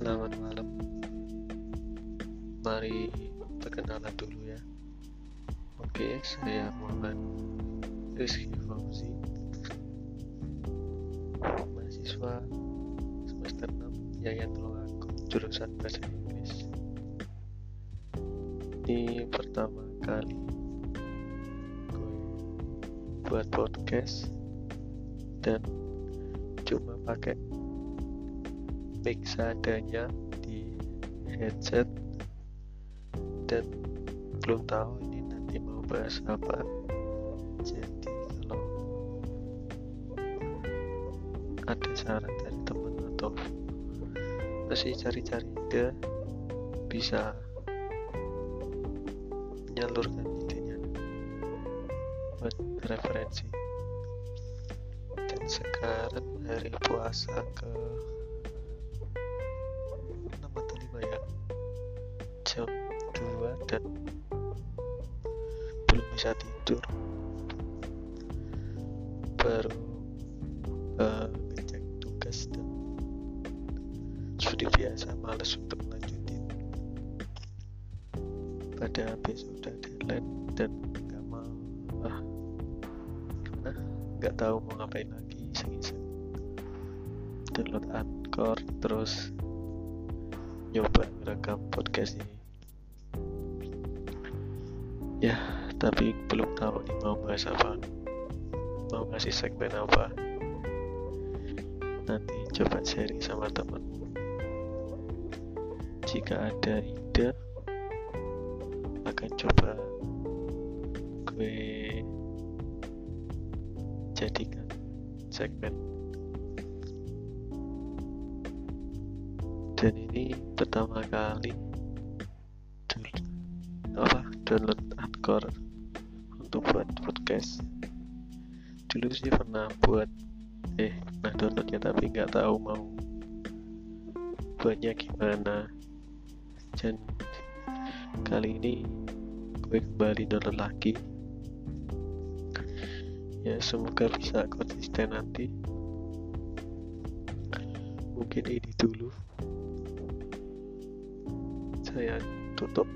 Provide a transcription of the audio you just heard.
Selamat malam. Mari perkenalan dulu ya. Oke, saya Muhammad Rizky Fauzi, mahasiswa semester 6 Yayatul Agung jurusan Bahasa Inggris. Ini pertama kali gue buat podcast dan cuma pakai mic seadanya di headset dan belum tahu ini nanti mau bahas apa. Jadi kalau ada saran dari teman atau masih cari-cari ide bisa menyalurkan idenya buat referensi. Dan sekarang hari puasa ke 6 atau 5 ya. Jam 2 dan belum bisa tidur. Baru uh, ngecek tugas dan seperti biasa males untuk lanjutin. Pada besok udah deadline dan nggak mau ah, nggak tahu mau ngapain lagi iseng-iseng. Download Anchor terus nyoba rekam podcast ini. Ya tapi belum tahu nih mau bahas apa. Mau ngasih segmen apa. Nanti coba sharing sama teman jika ada ide akan coba gue jadikan segmen dan ini pertama kali apa? Download Anchor untuk buat podcast. Dulu sih pernah buat eh nah downloadnya tapi nggak tahu mau buatnya gimana. Dan kali ini gue kembali download lagi. Ya semoga bisa konsisten nanti. Mungkin ini dulu saya tutup